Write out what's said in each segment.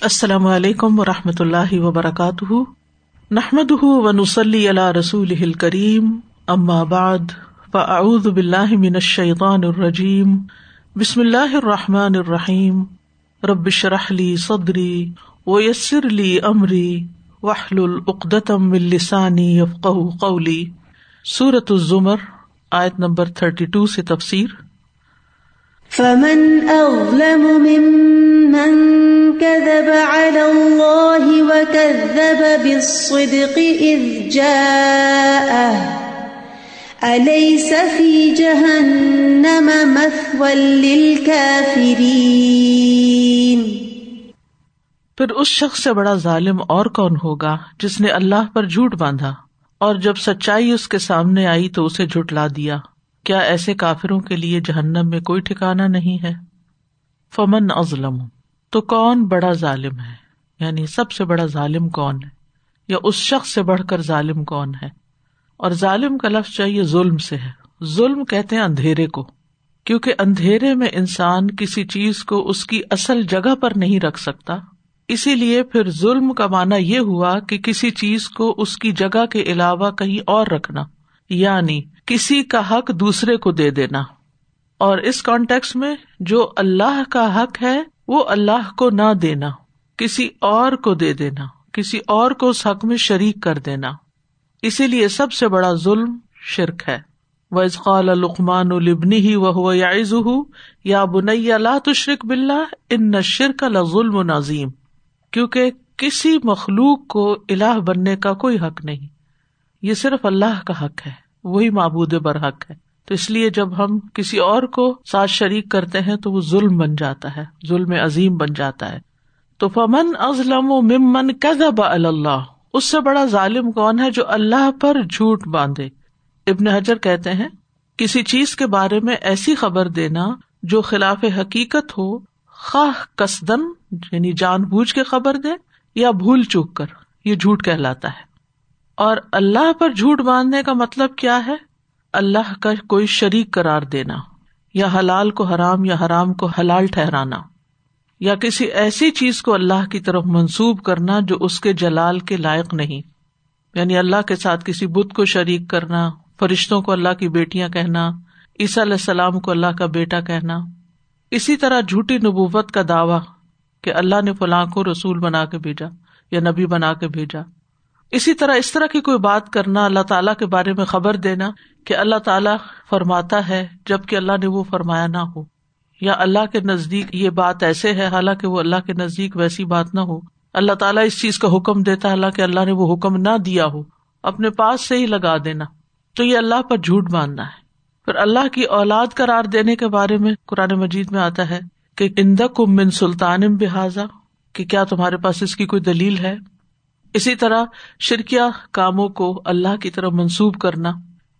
السلام علیکم و رحمۃ اللہ وبرکاتہ۔ نحمد و نسلی اللہ رسول کریم بعد، فاعوذ باللہ من الشیطان الرجیم۔ بسم اللہ الرحمٰن الرحیم۔ ربش رحلی صدری و یسر علی عمری وحل العقدم السانی یفق قولی۔ صورت الزمر، آیت نمبر تھرٹی ٹو سے تفسیر۔ فمن اظلم ممن كذب على الله وكذب بالصدق اذ جاءه. اليس في جهنم مثوى للكافرين؟ پھر اس شخص سے بڑا ظالم اور کون ہوگا جس نے اللہ پر جھوٹ باندھا اور جب سچائی اس کے سامنے آئی تو اسے جھٹلا دیا۔ کیا ایسے کافروں کے لیے جہنم میں کوئی ٹھکانا نہیں ہے؟ فمن ازلم تو کون بڑا ظالم ہے؟ یعنی سب سے بڑا ظالم کون ہے؟ یا اس شخص سے بڑھ کر ظالم کون ہے؟ اور ظالم کا لفظ چاہیے ظلم سے ہے۔ ظلم کہتے ہیں اندھیرے کو، کیونکہ اندھیرے میں انسان کسی چیز کو اس کی اصل جگہ پر نہیں رکھ سکتا۔ اسی لیے پھر ظلم کا مانا یہ ہوا کہ کسی چیز کو اس کی جگہ کے علاوہ کہیں اور رکھنا یعنی کسی کا حق دوسرے کو دے دینا۔ اور اس کانٹیکس میں جو اللہ کا حق ہے، وہ اللہ کو نہ دینا۔ کسی اور کو دے دینا۔ کسی اور کو اس حق میں شریک کر دینا۔ اسی لیے سب سے بڑا ظلم شرک ہے۔ وز قال القمان البنی ہی وہ یاز یا بنیا لا تشرک بلّہ ان شرک ظلم و نظیم کیونکہ کسی مخلوق کو الہ بننے کا کوئی حق نہیں۔ یہ صرف اللہ کا حق ہے۔ وہی معبود برحق ہے۔ تو اس لیے جب ہم کسی اور کو ساتھ شریک کرتے ہیں تو وہ ظلم بن جاتا ہے، ظلم عظیم بن جاتا ہے۔ تو فمن ازلم و ممن کذب اللہ اس سے بڑا ظالم کون ہے جو اللہ پر جھوٹ باندھے؟ ابن حجر کہتے ہیں، کسی چیز کے بارے میں ایسی خبر دینا جو خلاف حقیقت ہو، خواہ کسدن یعنی جان بوجھ کے خبر دے یا بھول چوک کر، یہ جھوٹ کہلاتا ہے۔ اور اللہ پر جھوٹ باندھنے کا مطلب کیا ہے؟ اللہ کا کوئی شریک قرار دینا، یا حلال کو حرام یا حرام کو حلال ٹھہرانا، یا کسی ایسی چیز کو اللہ کی طرف منسوب کرنا جو اس کے جلال کے لائق نہیں۔ یعنی اللہ کے ساتھ کسی بت کو شریک کرنا، فرشتوں کو اللہ کی بیٹیاں کہنا، عیسیٰ علیہ السلام کو اللہ کا بیٹا کہنا۔ اسی طرح جھوٹی نبوت کا دعوی کہ اللہ نے فلاں کو رسول بنا کے بھیجا یا نبی بنا کے بھیجا۔ اسی طرح اس طرح کی کوئی بات کرنا اللہ تعالیٰ کے بارے میں خبر دینا کہ اللہ تعالیٰ فرماتا ہے جبکہ اللہ نے وہ فرمایا نہ ہو۔ یا اللہ کے نزدیک یہ بات ایسے ہے، حالانکہ وہ اللہ کے نزدیک ویسی بات نہ ہو۔ اللہ تعالیٰ اس چیز کا حکم دیتا حالانکہ اللہ نے وہ حکم نہ دیا ہو۔ اپنے پاس سے ہی لگا دینا۔ تو یہ اللہ پر جھوٹ باندھنا ہے۔ پھر اللہ کی اولاد قرار دینے کے بارے میں قرآن مجید میں آتا ہے کہ اندک من سلطان بحاظا کہ کیا تمہارے پاس اس کی کوئی دلیل ہے؟ اسی طرح شرکیا کاموں کو اللہ کی طرف منسوب کرنا،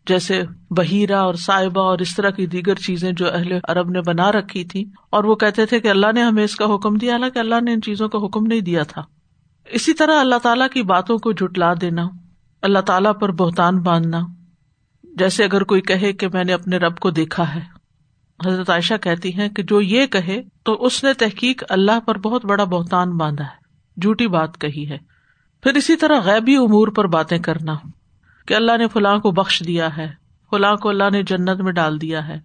جیسے بہیرا اور صاحبہ اور اس طرح کی دیگر چیزیں جو اہل عرب نے بنا رکھی تھی اور وہ کہتے تھے کہ اللہ نے ہمیں اس کا حکم دیا، حالانکہ اللہ نے ان چیزوں کا حکم نہیں دیا تھا۔ اسی طرح اللہ تعالیٰ کی باتوں کو جٹلا دینا، اللہ تعالیٰ پر بہتان باندھنا۔ جیسے اگر کوئی کہے کہ میں نے اپنے رب کو دیکھا ہے۔ حضرت عائشہ کہتی ہیں کہ جو یہ کہے تو اس نے تحقیق اللہ پر بہت بڑا بہتان باندھا ہے۔ جھوٹی بات کہی ہے۔ پھر اسی طرح غیبی امور پر باتیں کرنا کہ اللہ نے فلاں کو بخش دیا ہے، فلاں کو اللہ نے جنت میں ڈال دیا ہے۔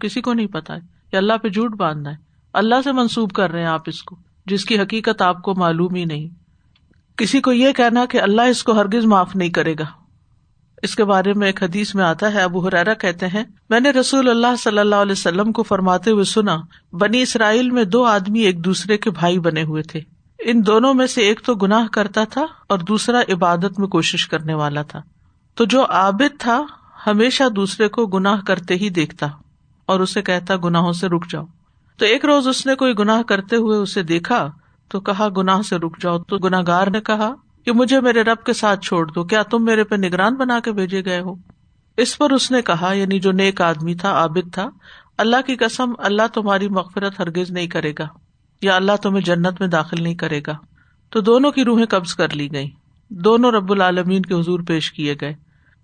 کسی کو نہیں پتا کہ اللہ پہ جھوٹ باندھنا ہے۔ اللہ سے منسوب کر رہے ہیں آپ اس کو، جس کی حقیقت آپ کو معلوم ہی نہیں۔ کسی کو یہ کہنا کہ اللہ اس کو ہرگز معاف نہیں کرے گا۔ اس کے بارے میں ایک حدیث میں آتا ہے، ابو حرارا کہتے ہیں، میں نے رسول اللہ صلی اللہ علیہ وسلم کو فرماتے ہوئے سنا، بنی اسرائیل میں دو آدمی ایک دوسرے کے بھائی بنے ہوئے تھے۔ ان دونوں میں سے ایک تو گناہ کرتا تھا اور دوسرا عبادت میں کوشش کرنے والا تھا۔ تو جو عابد تھا، ہمیشہ دوسرے کو گناہ کرتے ہی دیکھتا اور اسے کہتا، گناہوں سے رک جاؤ۔ تو ایک روز اس نے کوئی گناہ کرتے ہوئے اسے دیکھا، تو کہا، گناہ سے رک جاؤ۔ تو گناگار نے کہا، کہ مجھے میرے رب کے ساتھ چھوڑ دو، کیا تم میرے پہ نگران بنا کے بھیجے گئے ہو؟ اس پر اس نے کہا یعنی جو نیک آدمی تھا، عابد تھا، اللہ کی قسم، اللہ تمہاری مغفرت ہرگز نہیں کرے گا۔ یا اللہ تمہیں جنت میں داخل نہیں کرے گا۔ تو دونوں کی روحیں قبض کر لی گئی دونوں رب العالمین کے حضور پیش کیے گئے۔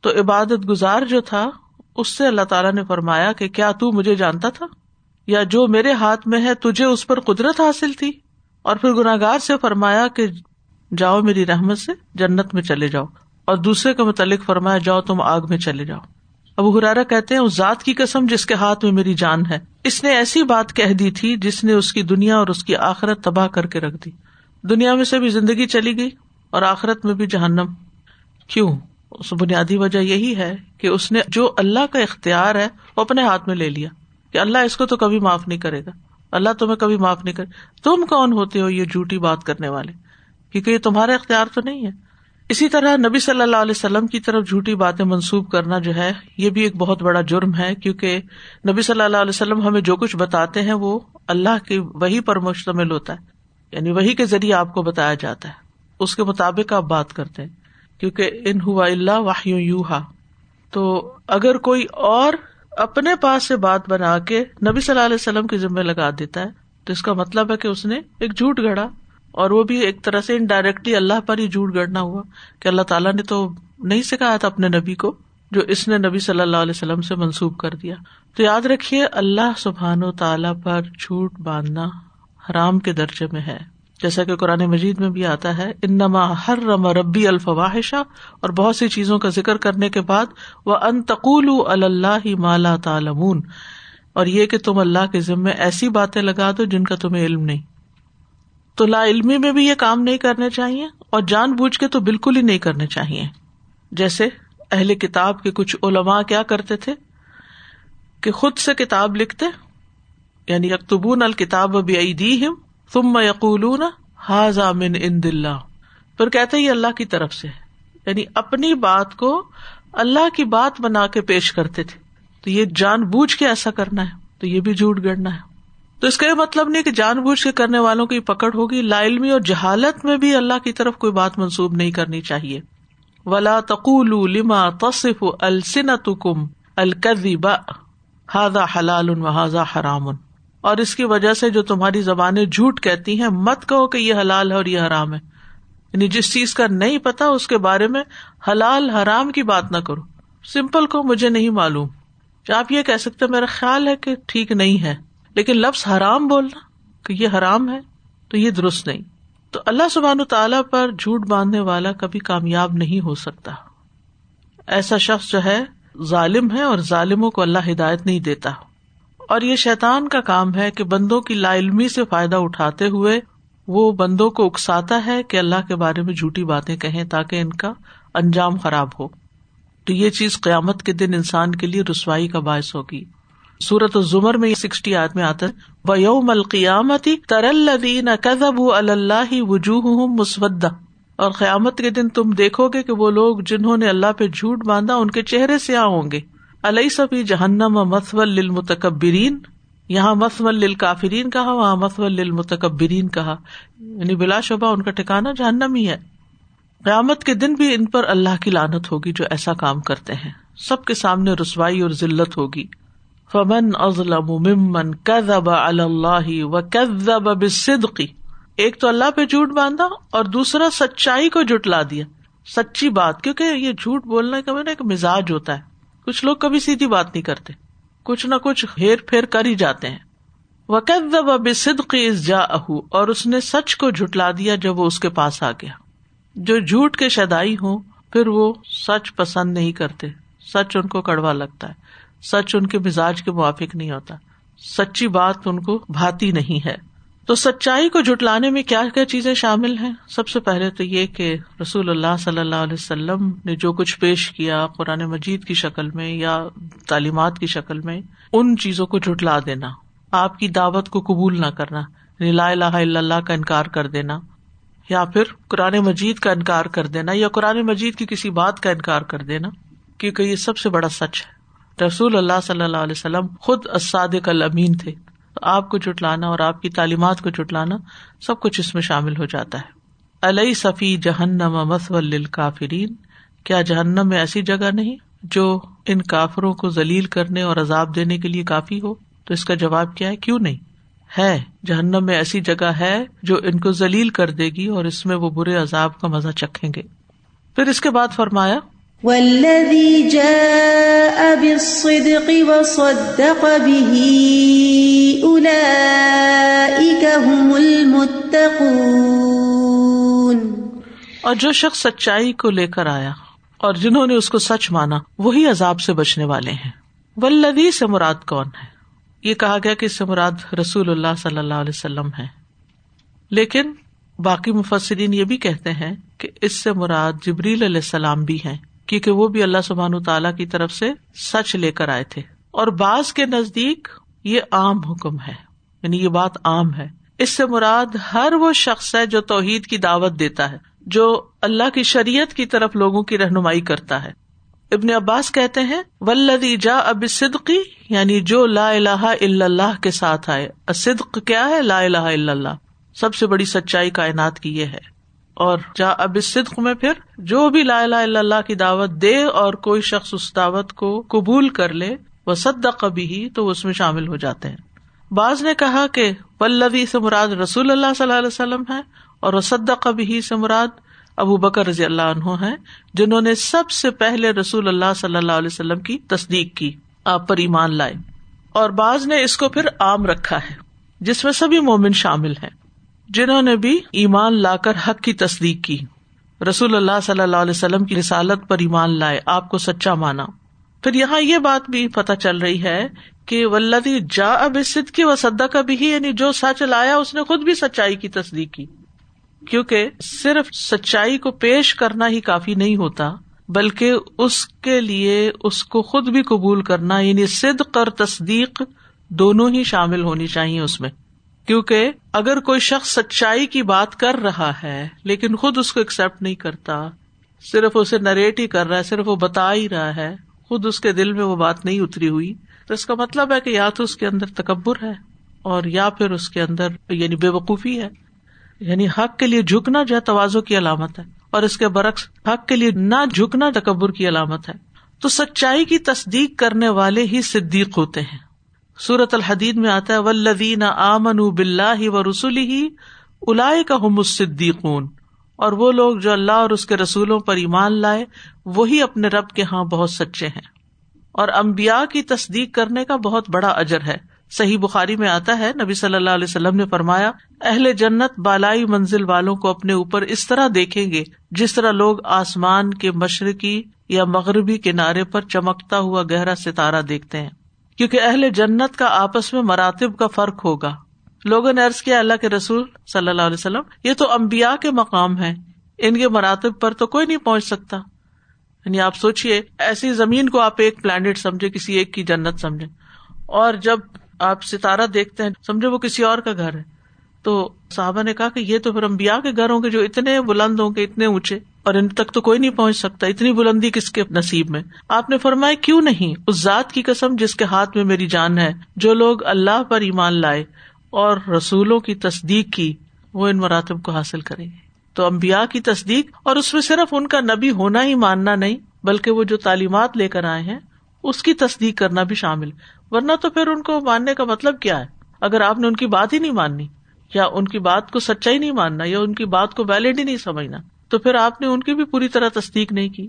تو عبادت گزار جو تھا، اس سے اللہ تعالیٰ نے فرمایا کہ کیا تو مجھے جانتا تھا؟ یا جو میرے ہاتھ میں ہے، تجھے اس پر قدرت حاصل تھی؟ اور پھر گناگار سے فرمایا کہ جاؤ میری رحمت سے، جنت میں چلے جاؤ۔ اور دوسرے کے متعلق فرمایا، جاؤ تم آگ میں چلے جاؤ۔ ابو ہرارا کہتے ہیں، اس ذات کی قسم جس کے ہاتھ میں میری جان ہے۔ اس نے ایسی بات کہہ دی تھی جس نے اس کی دنیا اور اس کی آخرت تباہ کر کے رکھ دی۔ دنیا میں سے بھی زندگی چلی گئی اور آخرت میں بھی جہنم۔ کیوں؟ اس بنیادی وجہ یہی ہے کہ اس نے جو اللہ کا اختیار ہے وہ اپنے ہاتھ میں لے لیا۔ کہ اللہ اس کو تو کبھی معاف نہیں کرے گا۔ اللہ تمہیں کبھی معاف نہیں کرے۔ تم کون ہوتے ہو یہ جھوٹی بات کرنے والے؟ کیونکہ یہ تمہارا اختیار تو نہیں ہے۔ اسی طرح نبی صلی اللہ علیہ وسلم کی طرف جھوٹی باتیں منسوب کرنا جو ہے، یہ بھی ایک بہت بڑا جرم ہے، کیونکہ نبی صلی اللہ علیہ وسلم ہمیں جو کچھ بتاتے ہیں وہ اللہ کی وہی پر مشتمل ہوتا ہے۔ یعنی وہی کے ذریعے آپ کو بتایا جاتا ہے۔ اس کے مطابق آپ بات کرتے ہیں۔ کیونکہ ان ہوا اللہ واہ یو ہا تو اگر کوئی اور اپنے پاس سے بات بنا کے نبی صلی اللہ علیہ وسلم کے ذمے لگا دیتا ہے، تو اس کا مطلب ہے کہ اس نے ایک جھوٹ گڑا اور وہ بھی ایک طرح سے انڈائریکٹلی اللہ پر ہی جھوٹ گڑنا ہوا کہ اللہ تعالیٰ نے تو نہیں سکھایا تھا اپنے نبی کو جو اس نے نبی صلی اللہ علیہ وسلم سے منسوب کر دیا۔ تو یاد رکھیے، اللہ سبحان و تعالی پر جھوٹ باندھنا حرام کے درجے میں ہے۔ جیسا کہ قرآن مجید میں بھی آتا ہے، انما ہر رم ربی الفواہشہ اور بہت سی چیزوں کا ذکر کرنے کے بعد وہ انتقول اللہ مالا تعلمون۔ اور یہ کہ تم اللہ کے ذمے ایسی باتیں لگا دو جن کا تمہیں علم نہیں۔ تو لا علمی میں بھی یہ کام نہیں کرنے چاہیے اور جان بوجھ کے تو بالکل ہی نہیں کرنے چاہیے۔ جیسے اہل کتاب کے کچھ علماء کیا کرتے تھے کہ خود سے کتاب لکھتے یعنی اکتبون الکتاب ہم تم یقول حاضا من ان دلہ پھر کہتے یہ اللہ کی طرف سے یعنی اپنی بات کو اللہ کی بات بنا کے پیش کرتے تھے۔ تو یہ جان بوجھ کے ایسا کرنا ہے، تو یہ بھی جھوٹ گڑنا ہے۔ تو اس کا یہ مطلب نہیں کہ جان بوجھ کے کرنے والوں کی پکڑ ہوگی، لا علمی اور جہالت میں بھی اللہ کی طرف کوئی بات منسوب نہیں کرنی چاہیے۔ ولا تقول لما تصف السنت کم الکبا ہاضا حلال حاضا حرام۔ اور اس کی وجہ سے جو تمہاری زبانیں جھوٹ کہتی ہیں، مت کہو کہ یہ حلال ہے اور یہ حرام ہے۔ یعنی جس چیز کا نہیں پتا، اس کے بارے میں حلال حرام کی بات نہ کرو۔ سمپل کو مجھے نہیں معلوم۔ آپ یہ کہہ سکتے میرا خیال ہے کہ ٹھیک نہیں ہے۔ لیکن لفظ حرام بولنا کہ یہ حرام ہے تو یہ درست نہیں تو اللہ سبحان تعالی پر جھوٹ باندھنے والا کبھی کامیاب نہیں ہو سکتا۔ ایسا شخص جو ہے ظالم ہے اور ظالموں کو اللہ ہدایت نہیں دیتا۔ اور یہ شیطان کا کام ہے کہ بندوں کی لا علمی سے فائدہ اٹھاتے ہوئے وہ بندوں کو اکساتا ہے کہ اللہ کے بارے میں جھوٹی باتیں کہیں تاکہ ان کا انجام خراب ہو۔ تو یہ چیز قیامت کے دن انسان کے لیے رسوائی کا باعث ہوگی۔ سورت الزمر میں سکسٹی آدمی میں آتا ہے یوم القیامتی ترلدین کزب اللہ وجوہ مسودہ اور قیامت کے دن تم دیکھو گے کہ وہ لوگ جنہوں نے اللہ پہ جھوٹ باندھا، ان کے چہرے سے ہوں گے۔ علیہ صفی جہنم مسول للمتکبرین یہاں مسول للکافرین کہا، وہاں مسول للمتکبرین کہا۔ یعنی بلا شبہ ان کا ٹھکانا جہنم ہی ہے۔ قیامت کے دن بھی ان پر اللہ کی لانت ہوگی جو ایسا کام کرتے ہیں۔ سب کے سامنے رسوائی اور ذلت ہوگی۔ فمن ازلم ممن کذب اللہ و کذب بالصدق. ایک تو اللہ پہ جھوٹ باندھا اور دوسرا سچائی کو جٹلا دیا. سچی بات، کیونکہ یہ جھوٹ بولنے کا ایک مزاج ہوتا ہے. کچھ لوگ کبھی سیدھی بات نہیں کرتے. کچھ نہ کچھ ہیر پھیر کر ہی جاتے ہیں. جا اور اس نے سچ کو جٹلا دیا جب وہ اس کے پاس آ گیا. جو جھوٹ کے شدائی ہوں، پھر وہ سچ پسند نہیں کرتے. سچ ان کو کڑوا لگتا ہے. سچ ان کے مزاج کے موافق نہیں ہوتا۔ سچی بات ان کو بھاتی نہیں ہے۔ تو سچائی کو جٹلانے میں کیا کیا چیزیں شامل ہیں؟ سب سے پہلے تو یہ کہ رسول اللہ صلی اللہ علیہ وسلم نے جو کچھ پیش کیا قرآن مجید کی شکل میں یا تعلیمات کی شکل میں، ان چیزوں کو جٹلا دینا۔ آپ کی دعوت کو قبول نہ کرنا۔ یعنی لا الہ الا اللہ کا انکار کر دینا۔ یا پھر قرآن مجید کا انکار کر دینا یا قرآن مجید کی کسی بات کا انکار کر دینا۔ کیونکہ یہ سب سے بڑا سچ ہے۔ رسول اللہ صلی اللہ علیہ وسلم خود اسادق المین تھے۔ تو آپ کو جٹلانا اور آپ کی تعلیمات کو جٹلانا سب کچھ اس میں شامل ہو جاتا ہے۔ علیہ صفی جہنم مسول کافرین کیا جہنم میں ایسی جگہ نہیں جو ان کافروں کو ذلیل کرنے اور عذاب دینے کے لیے کافی ہو؟ تو اس کا جواب کیا ہے؟ کیوں نہیں؟ ہے، جہنم میں ایسی جگہ ہے جو ان کو ذلیل کر دے گی اور اس میں وہ برے عذاب کا مزہ چکھیں گے۔ پھر اس کے بعد فرمایا والذي جاء بالصدق وصدق به أولئك هم المتقون. اور جو شخص سچائی کو لے کر آیا اور جنہوں نے اس کو سچ مانا، وہی عذاب سے بچنے والے ہیں۔ ولدی سے مراد کون ہے؟ یہ کہا گیا کہ اس سے مراد رسول اللہ صلی اللہ علیہ وسلم ہے لیکن باقی مفسرین یہ بھی کہتے ہیں کہ اس سے مراد جبریل علیہ السلام بھی ہیں۔ کیونکہ وہ بھی اللہ سبحان تعالیٰ کی طرف سے سچ لے کر آئے تھے۔ اور بعض کے نزدیک یہ عام حکم ہے یعنی یہ بات عام ہے۔ اس سے مراد ہر وہ شخص ہے جو توحید کی دعوت دیتا ہے، جو اللہ کی شریعت کی طرف لوگوں کی رہنمائی کرتا ہے۔ ابن عباس کہتے ہیں ولدی جا اب صدقی یعنی جو لا الہ الا اللہ کے ساتھ آئے۔ صدق کیا ہے؟ لا الہ الا اللہ۔ سب سے بڑی سچائی کائنات کی یہ ہے۔ اور جا اب اس صدق میں پھر جو بھی لا الہ الا اللہ کی دعوت دے اور کوئی شخص اس دعوت کو قبول کر لے وہ سد کبھی ہی تو اس میں شامل ہو جاتے ہیں۔ بعض نے کہا کہ ولوی سے مراد رسول اللہ صلی اللہ علیہ وسلم ہے اور وسد کبھی سے مراد ابو بکر رضی اللہ عنہ ہے جنہوں نے سب سے پہلے رسول اللہ صلی اللہ علیہ وسلم کی تصدیق کی۔ آپ پر ایمان لائے اور بعض نے اس کو پھر عام رکھا ہے، جس میں سبھی مومن شامل ہیں۔ جنہوں نے بھی ایمان لا کر حق کی تصدیق کی۔ رسول اللہ صلی اللہ علیہ وسلم کی رسالت پر ایمان لائے، آپ کو سچا مانا۔ پھر یہاں یہ بات بھی پتہ چل رہی ہے کہ ولدی جا اب صد کی و سدا کا بھی یعنی جو سچ لایا، اس نے خود بھی سچائی کی تصدیق کی۔ کیونکہ صرف سچائی کو پیش کرنا ہی کافی نہیں ہوتا، بلکہ اس کے لیے اس کو خود بھی قبول کرنا یعنی صدق اور تصدیق دونوں ہی شامل ہونی چاہیے اس میں۔ کیونکہ اگر کوئی شخص سچائی کی بات کر رہا ہے، لیکن خود اس کو ایکسپٹ نہیں کرتا، صرف اسے نریٹ ہی کر رہا ہے، صرف وہ بتا ہی رہا ہے، خود اس کے دل میں وہ بات نہیں اتری ہوئی، تو اس کا مطلب ہے کہ یا تو اس کے اندر تکبر ہے، اور یا پھر اس کے اندر یعنی بے وقوفی ہے۔ یعنی حق کے لیے جھکنا جو ہے، توازو کی علامت ہے، اور اس کے برعکس حق کے لیے نہ جھکنا، تکبر کی علامت ہے۔ تو سچائی کی تصدیق کرنے والے ہی صدیق ہوتے ہیں۔ سورت الحدید میں آتا ہے ولدین آمن بلّہ و رسول ہی الاائے کا ہم صدیقون اور وہ لوگ جو اللہ اور اس کے رسولوں پر ایمان لائے، وہی اپنے رب کے ہاں بہت سچے ہیں۔ اور امبیا کی تصدیق کرنے کا بہت بڑا اجر ہے۔ صحیح بخاری میں آتا ہے، نبی صلی اللہ علیہ وسلم نے فرمایا، اہل جنت بالائی منزل والوں کو اپنے اوپر اس طرح دیکھیں گے، جس طرح لوگ آسمان کے مشرقی یا مغربی کنارے پر چمکتا ہوا گہرا ستارہ دیکھتے ہیں۔ کیونکہ اہل جنت کا آپس میں مراتب کا فرق ہوگا۔ لوگوں نے ارض کیا، اللہ کے رسول صلی اللہ علیہ وسلم، یہ تو امبیا کے مقام ہے ان کے مراتب پر تو کوئی نہیں پہنچ سکتا۔ یعنی آپ سوچیے ایسی زمین کو آپ ایک پلانٹ سمجھے کسی ایک کی جنت سمجھے اور جب آپ ستارہ دیکھتے ہیں سمجھے وہ کسی اور کا گھر ہے۔ تو صاحبہ نے کہا کہ یہ تو پھر امبیا کے گھر ہوں گے جو اتنے بلند ہوں گے، اتنے اونچے اور ان تک تو کوئی نہیں پہنچ سکتا، اتنی بلندی کس کے نصیب میں؟ آپ نے فرمایا، کیوں نہیں؟ اس ذات کی قسم جس کے ہاتھ میں میری جان ہے، جو لوگ اللہ پر ایمان لائے اور رسولوں کی تصدیق کی، وہ ان مراتب کو حاصل کریں گے۔ تو امبیا کی تصدیق، اور اس میں صرف ان کا نبی ہونا ہی ماننا نہیں، بلکہ وہ جو تعلیمات لے کر آئے ہیں، اس کی تصدیق کرنا بھی شامل۔ ورنہ تو پھر ان کو ماننے کا مطلب کیا ہے؟ اگر آپ نے ان کی بات ہی نہیں ماننی، یا ان کی بات کو سچائی نہیں ماننا، یا ان کی بات کو ویلڈ ہی نہیں سمجھنا تو پھر آپ نے ان کی بھی پوری طرح تصدیق نہیں کی۔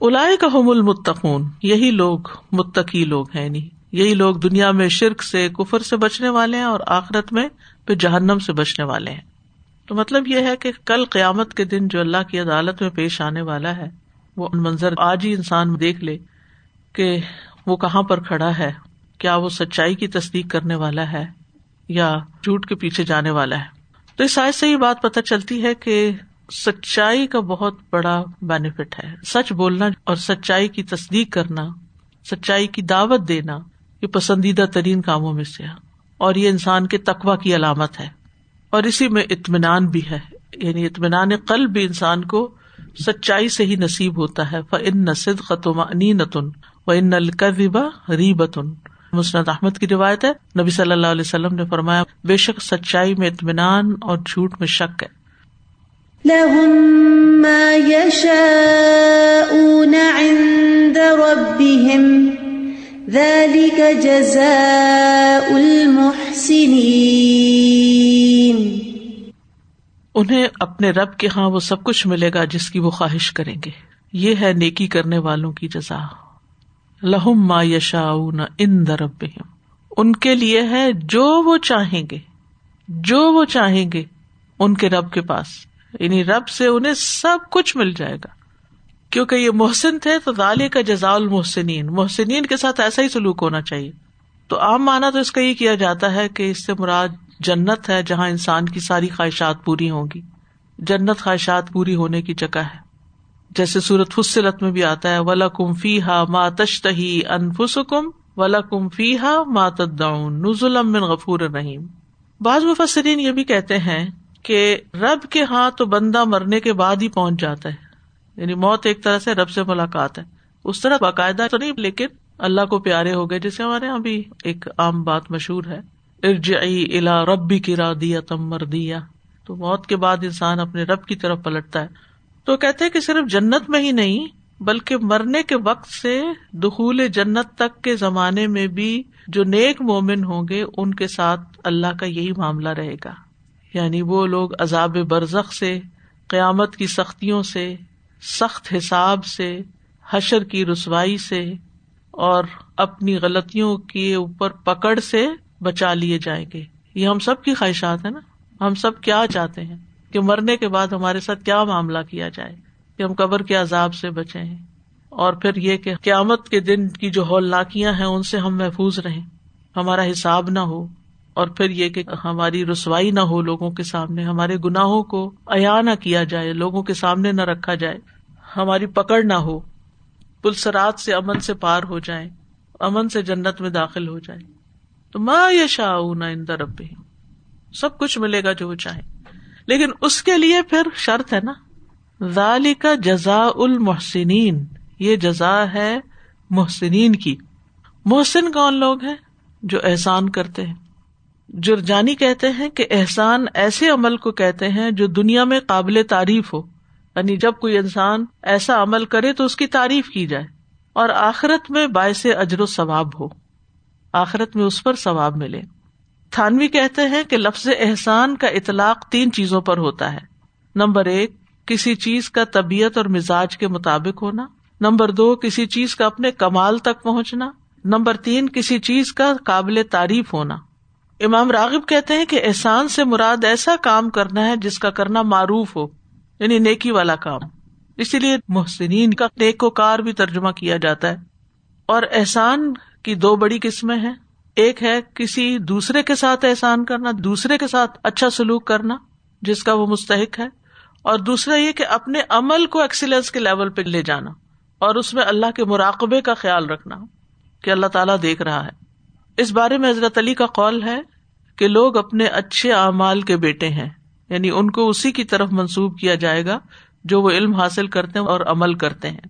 الاائے کا حم المتقون، یہی لوگ، متقی لوگ ہیں نہیں یہی لوگ دنیا میں شرک سے، کفر سے بچنے والے ہیں اور آخرت میں پھر جہنم سے بچنے والے ہیں۔ تو مطلب یہ ہے کہ کل قیامت کے دن جو اللہ کی عدالت میں پیش آنے والا ہے، وہ منظر آج ہی انسان دیکھ لے کہ وہ کہاں پر کھڑا ہے، کیا وہ سچائی کی تصدیق کرنے والا ہے یا جھوٹ کے پیچھے جانے والا ہے۔ تو اس سائز سے یہ بات پتہ چلتی ہے کہ سچائی کا بہت بڑا بینیفٹ ہے۔ سچ بولنا اور سچائی کی تصدیق کرنا، سچائی کی دعوت دینا، یہ پسندیدہ ترین کاموں میں سے اور یہ انسان کے تقوا کی علامت ہے۔ اور اسی میں اطمینان بھی ہے۔ یعنی اطمینان قلب بھی انسان کو سچائی سے ہی نصیب ہوتا ہے۔ ان نصد قطم نتن و ان القبا ریبتن مسرت احمد کی روایت ہے۔ نبی صلی اللہ علیہ وسلم نے فرمایا، بے شک سچائی میں اطمینان اور جھوٹ میں شک ہے۔ لهم ما يشاءون عند ربهم. ذلك جزاء المحسنين. انہیں اپنے رب کے ہاں وہ سب کچھ ملے گا جس کی وہ خواہش کریں گے. یہ ہے نیکی کرنے والوں کی جزا. لہم ما یشا ان درب ان کے لیے ہے جو وہ چاہیں گے. جو وہ چاہیں گے ان کے رب کے پاس. یعنی رب سے انہیں سب کچھ مل جائے گا۔ کیونکہ یہ محسن تھے تو دالی کا جزا المحسنین۔ محسنین کے ساتھ ایسا ہی سلوک ہونا چاہیے۔ تو عام مانا تو اس کا یہ کیا جاتا ہے کہ اس سے مراد جنت ہے جہاں انسان کی ساری خواہشات پوری ہوں گی۔ جنت خواہشات پوری ہونے کی جگہ ہے۔ جیسے سورت فصلت میں بھی آتا ہے ولا کم فی ہا ما تشتہی انفسکم ولا کم فی ہا ما تدعون۔ نزل من غفور رحیم بعض مفسرین یہ بھی کہتے ہیں کہ رب کے ہاں تو بندہ مرنے کے بعد ہی پہنچ جاتا ہے۔ یعنی موت ایک طرح سے رب سے ملاقات ہے۔ اس طرح باقاعدہ تو نہیں، لیکن اللہ کو پیارے ہو گئے جیسے ہمارے یہاں بھی ایک عام بات مشہور ہے۔ ارجعی الا ربی کی را دیا تم مر دیا تو موت کے بعد انسان اپنے رب کی طرف پلٹتا ہے۔ تو کہتے کہ صرف جنت میں ہی نہیں، بلکہ مرنے کے وقت سے دخول جنت تک کے زمانے میں بھی جو نیک مومن ہوں گے، ان کے ساتھ اللہ کا یہی معاملہ رہے گا۔ یعنی وہ لوگ عذاب برزخ سے، قیامت کی سختیوں سے، سخت حساب سے، حشر کی رسوائی سے اور اپنی غلطیوں کے اوپر پکڑ سے بچا لیے جائیں گے۔ یہ ہم سب کی خواہشات ہے نا؟ ہم سب کیا چاہتے ہیں؟ کہ مرنے کے بعد ہمارے ساتھ کیا معاملہ کیا جائے؟ کہ ہم قبر کے عذاب سے بچے اور پھر یہ کہ قیامت کے دن کی جو ہولناکیاں ہیں، ان سے ہم محفوظ رہیں۔ ہمارا حساب نہ ہو۔ اور پھر یہ کہ ہماری رسوائی نہ ہو لوگوں کے سامنے، ہمارے گناہوں کو ایا نہ کیا جائے، لوگوں کے سامنے نہ رکھا جائے، ہماری پکڑ نہ ہو پلسرات سے امن سے پار ہو جائے امن سے جنت میں داخل ہو جائے تو ماں یہ شاہ نہ اندر اب سب کچھ ملے گا جو وہ چاہے لیکن اس کے لیے پھر شرط ہے نا۔ ذالی کا جزا المحسنین، یہ جزا ہے محسنین کی۔ محسن کون لوگ ہیں جو احسان کرتے ہیں؟ جرجانی کہتے ہیں کہ احسان ایسے عمل کو کہتے ہیں جو دنیا میں قابل تعریف ہو۔ یعنی جب کوئی انسان ایسا عمل کرے تو اس کی تعریف کی جائے اور آخرت میں باعث اجر و ثواب ہو۔ آخرت میں اس پر ثواب ملے۔ تھانوی کہتے ہیں کہ لفظ احسان کا اطلاق تین چیزوں پر ہوتا ہے۔ نمبر ایک، کسی چیز کا طبیعت اور مزاج کے مطابق ہونا۔ نمبر دو، کسی چیز کا اپنے کمال تک پہنچنا۔ نمبر تین، کسی چیز کا قابل تعریف ہونا۔ امام راغب کہتے ہیں کہ احسان سے مراد ایسا کام کرنا ہے جس کا کرنا معروف ہو یعنی نیکی والا کام۔ اسی لیے محسنین کا نیک و کار بھی ترجمہ کیا جاتا ہے۔ اور احسان کی دو بڑی قسمیں ہیں۔ ایک ہے کسی دوسرے کے ساتھ احسان کرنا، دوسرے کے ساتھ اچھا سلوک کرنا، جس کا وہ مستحق ہے۔ اور دوسرا یہ کہ اپنے عمل کو ایکسیلنس کے لیول پہ لے جانا اور اس میں اللہ کے مراقبے کا خیال رکھنا کہ اللہ تعالیٰ دیکھ رہا ہے۔ اس بارے میں حضرت علی کا قول ہے کہ لوگ اپنے اچھے اعمال کے بیٹے ہیں۔ یعنی ان کو اسی کی طرف منسوب کیا جائے گا جو وہ علم حاصل کرتے ہیں اور عمل کرتے ہیں۔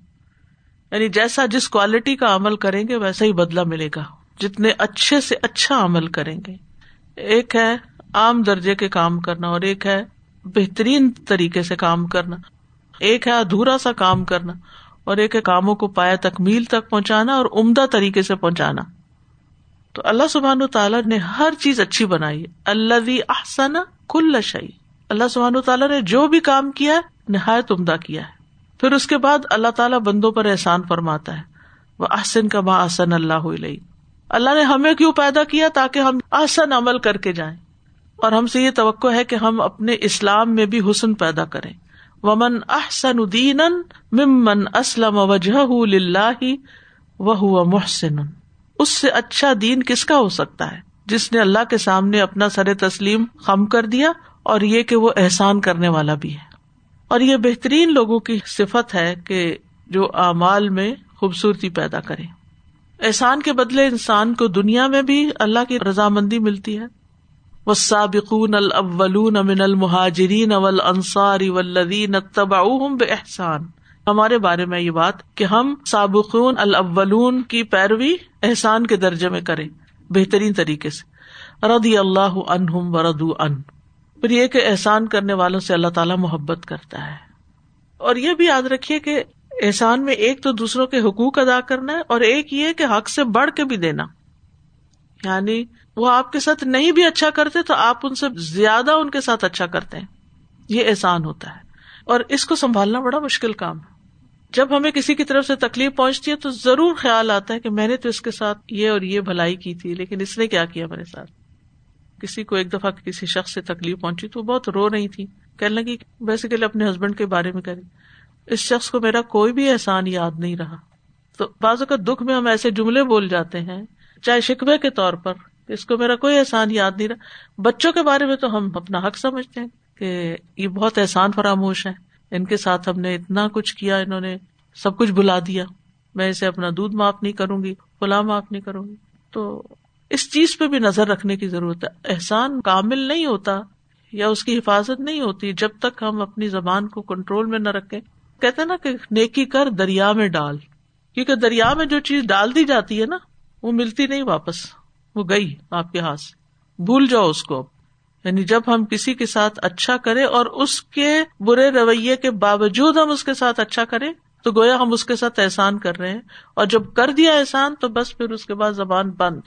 یعنی جیسا جس کوالٹی کا عمل کریں گے ویسا ہی بدلا ملے گا۔ جتنے اچھے سے اچھا عمل کریں گے۔ ایک ہے عام درجے کے کام کرنا اور ایک ہے بہترین طریقے سے کام کرنا۔ ایک ہے ادھورا سا کام کرنا اور ایک ہے کاموں کو پایا تکمیل تک پہنچانا اور عمدہ طریقے سے پہنچانا۔ تو اللہ سبحان تعالیٰ نے ہر چیز اچھی بنائی اللہ احسن کل شعی اللہ سبحان تعالیٰ نے جو بھی کام کیا ہے، نہایت عمدہ کیا ہے۔ پھر اس کے بعد اللہ تعالیٰ بندوں پر احسان فرماتا ہے۔ وہ احسن کا ماں احسن اللہ علیہ اللہ نے ہمیں کیوں پیدا کیا تاکہ ہم احسن عمل کر کے جائیں؟ اور ہم سے یہ توقع ہے کہ ہم اپنے اسلام میں بھی حسن پیدا کریں۔ ومن احسن دین ممن اسلم وجہ وہ محسن۔ اس سے اچھا دین کس کا ہو سکتا ہے؟ جس نے اللہ کے سامنے اپنا سر تسلیم خم کر دیا اور یہ کہ وہ احسان کرنے والا بھی ہے۔ اور یہ بہترین لوگوں کی صفت ہے کہ جو اعمال میں خوبصورتی پیدا کرے احسان کے بدلے انسان کو دنیا میں بھی اللہ کی رضامندی ملتی ہے۔ وہ الاولون من المہاجرین اول انصاری ولدین تبا بے احسان ہمارے بارے میں یہ بات کہ ہم سابقون الاولون کی پیروی احسان کے درجے میں کریں، بہترین طریقے سے۔ ردی اللہ انہم وردو ان۔ پھر یہ کہ احسان کرنے والوں سے اللہ تعالیٰ محبت کرتا ہے۔ اور یہ بھی یاد رکھیے کہ احسان میں ایک تو دوسروں کے حقوق ادا کرنا ہے اور ایک یہ کہ حق سے بڑھ کے بھی دینا۔ یعنی وہ آپ کے ساتھ نہیں بھی اچھا کرتے تو آپ ان سے زیادہ ان کے ساتھ اچھا کرتے ہیں۔ یہ احسان ہوتا ہے۔ اور اس کو سنبھالنا بڑا مشکل کام ہے۔ جب ہمیں کسی کی طرف سے تکلیف پہنچتی ہے تو ضرور خیال آتا ہے کہ میں نے تو اس کے ساتھ یہ اور یہ بھلائی کی تھی، لیکن اس نے کیا کیا میرے ساتھ؟ کسی کو ایک دفعہ کسی شخص سے تکلیف پہنچی تو بہت رو رہی تھی، کہنے لگی بیسیکلی اپنے ہسبینڈ کے بارے میں کہہ اس شخص کو میرا کوئی بھی احسان یاد نہیں رہا۔ تو بازو کا دکھ میں ہم ایسے جملے بول جاتے ہیں، چاہے شکوے کے طور پر اس کو میرا کوئی احسان یاد نہیں رہا۔ بچوں کے بارے میں تو ہم اپنا حق سمجھتے ہیں۔ کہ یہ بہت احسان فراموش ہے ان کے ساتھ ہم نے اتنا کچھ کیا، انہوں نے سب کچھ بلا دیا۔ میں اسے اپنا دودھ معاف نہیں کروں گی فلاں معاف نہیں کروں گی۔ تو اس چیز پہ بھی نظر رکھنے کی ضرورت ہے۔ احسان کامل نہیں ہوتا یا اس کی حفاظت نہیں ہوتی جب تک ہم اپنی زبان کو کنٹرول میں نہ رکھے کہتے نا کہ نیکی کر دریا میں ڈال۔ کیونکہ دریا میں جو چیز ڈال دی جاتی ہے نا، وہ ملتی نہیں واپس، وہ گئی آپ کے ہاتھ سے۔ بھول جاؤ اس کو اب۔ یعنی جب ہم کسی کے ساتھ اچھا کرے اور اس کے برے رویے کے باوجود ہم اس کے ساتھ اچھا کریں، تو گویا ہم اس کے ساتھ احسان کر رہے ہیں۔ اور جب کر دیا احسان، تو بس پھر اس کے بعد زبان بند۔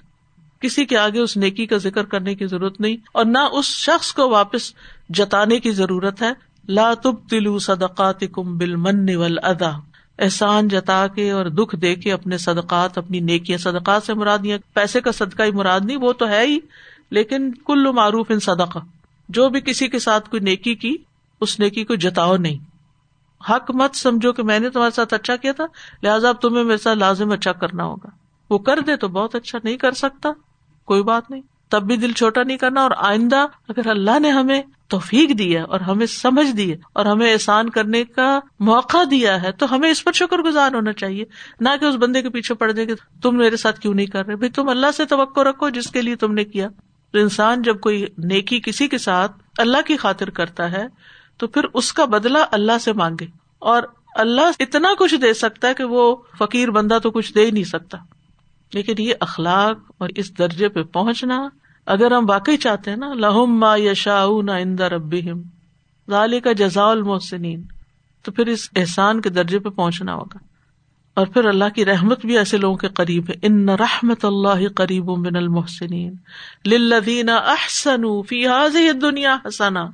کسی کے آگے اس نیکی کا ذکر کرنے کی ضرورت نہیں، اور نہ اس شخص کو واپس جتانے کی ضرورت ہے۔ لا تب تلو صدقات کم بل من ادا احسان جتا کے اور دکھ دے کے اپنے صدقات، اپنی نیکیاں، صدقات سے مراد نہیں پیسے کا صدقہ ہی مراد نہیں، وہ تو ہے ہی۔ لیکن کل معروف ان صدقہ۔ جو بھی کسی کے ساتھ کوئی نیکی کی، اس نیکی کو جتاؤ نہیں۔ حق مت سمجھو کہ میں نے تمہارے ساتھ اچھا کیا تھا، لہٰذا اب تمہیں میرے ساتھ لازم اچھا کرنا ہوگا۔ وہ کر دے تو بہت اچھا نہیں کر سکتا، کوئی بات نہیں۔ تب بھی دل چھوٹا نہیں کرنا اور آئندہ اگر اللہ نے ہمیں توفیق دی ہے اور ہمیں سمجھ دی ہے اور ہمیں احسان کرنے کا موقع دیا ہے، تو ہمیں اس پر شکر گزار ہونا چاہیے۔ نہ کہ اس بندے کے پیچھے پڑ جائے کہ تم میرے ساتھ کیوں نہیں کر رہے؟ بھائی تم اللہ سے توقع رکھو جس کے لیے تم نے کیا۔ تو انسان جب کوئی نیکی کسی کے ساتھ اللہ کی خاطر کرتا ہے، تو پھر اس کا بدلا اللہ سے مانگے۔ اور اللہ اتنا کچھ دے سکتا ہے کہ وہ فقیر بندہ تو کچھ دے ہی نہیں سکتا۔ لیکن یہ اخلاق اور اس درجے پہ پہنچنا، اگر ہم واقعی چاہتے ہیں نا، لہم ما یشا نہ اندر رب ظالی کا جزا المحسنین، تو پھر اس احسان کے درجے پہ پہنچنا ہوگا۔ اور پھر اللہ کی رحمت بھی ایسے لوگوں کے قریب ہے۔ ان رحمت اللہ قریب من المحسنین۔ للذین احسنوا فی هذه الدنیا حسنا۔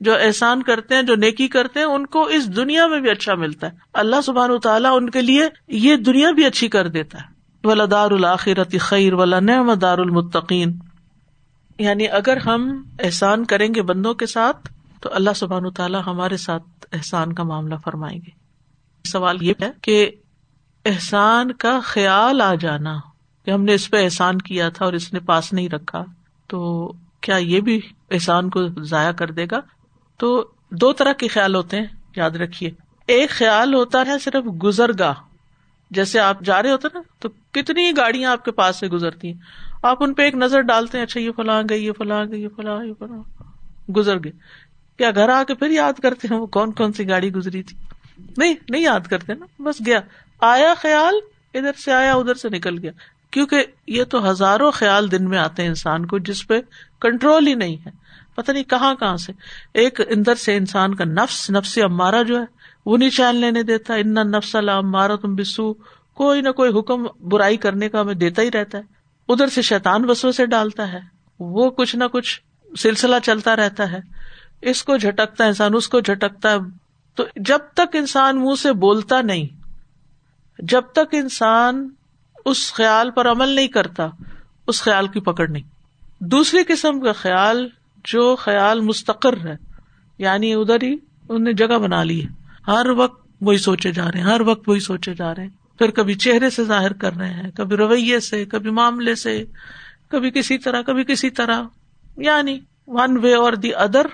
جو احسان کرتے ہیں، جو نیکی کرتے ہیں، ان کو اس دنیا میں بھی اچھا ملتا ہے۔ اللہ سبحان تعالیٰ ان کے لیے یہ دنیا بھی اچھی کر دیتا ہے۔ ولا دار الآخرت خیر، ولا نعم دار المتقین یعنی اگر ہم احسان کریں گے بندوں کے ساتھ، تو اللہ سبحان تعالیٰ ہمارے ساتھ احسان کا معاملہ فرمائیں گے۔ سوال یہ ہے کہ احسان کا خیال آ جانا کہ ہم نے اس پہ احسان کیا تھا اور اس نے پاس نہیں رکھا، تو کیا یہ بھی احسان کو ضائع کر دے گا؟ تو دو طرح کے خیال ہوتے ہیں، یاد رکھیے۔ ایک خیال ہوتا ہے صرف گزر گاہ جیسے آپ جا رہے ہوتے نا، تو کتنی گاڑیاں آپ کے پاس سے گزرتی ہیں۔ آپ ان پہ ایک نظر ڈالتے ہیں اچھا یہ فلاں گئی، یہ فلاں گئی، یہ فلاں یہ فلاں۔ گزر گئے۔ کیا گھر آ کے پھر یاد کرتے ہیں وہ کون کون سی گاڑی گزری تھی؟ نہیں نہیں یاد کرتے نا، بس گیا۔ آیا خیال ادھر سے آیا ادھر سے نکل گیا کیونکہ یہ تو ہزاروں خیال دن میں آتے ہیں انسان کو جس پہ کنٹرول ہی نہیں ہے پتا نہیں کہاں کہاں سے ایک اندر سے انسان کا نفس نفس امارا جو ہے وہ نہیں چین لینے دیتا ان نفس اللہ تم بسو کوئی نہ کوئی حکم برائی کرنے کا ہمیں دیتا ہی رہتا ہے ادھر سے شیتان بسو سے ڈالتا ہے وہ کچھ نہ کچھ سلسلہ چلتا رہتا ہے اس کو جھٹکتا ہے انسان اس کو جھٹکتا ہے تو جب تک انسان منہ سے بولتا نہیں جب تک انسان اس خیال پر عمل نہیں کرتا، اس خیال کی پکڑ نہیں۔ دوسری قسم کا خیال جو خیال مستقر ہے یعنی ادھر ہی ان نے جگہ بنا لی ہے۔ ہر وقت وہی سوچے جا رہے ہیں، ہر وقت وہی سوچے جا رہے ہیں۔ پھر کبھی چہرے سے ظاہر کر رہے ہیں، کبھی رویے سے، کبھی معاملے سے، کبھی کسی طرح، کبھی کسی طرح۔ یعنی ون وے اور دی ادر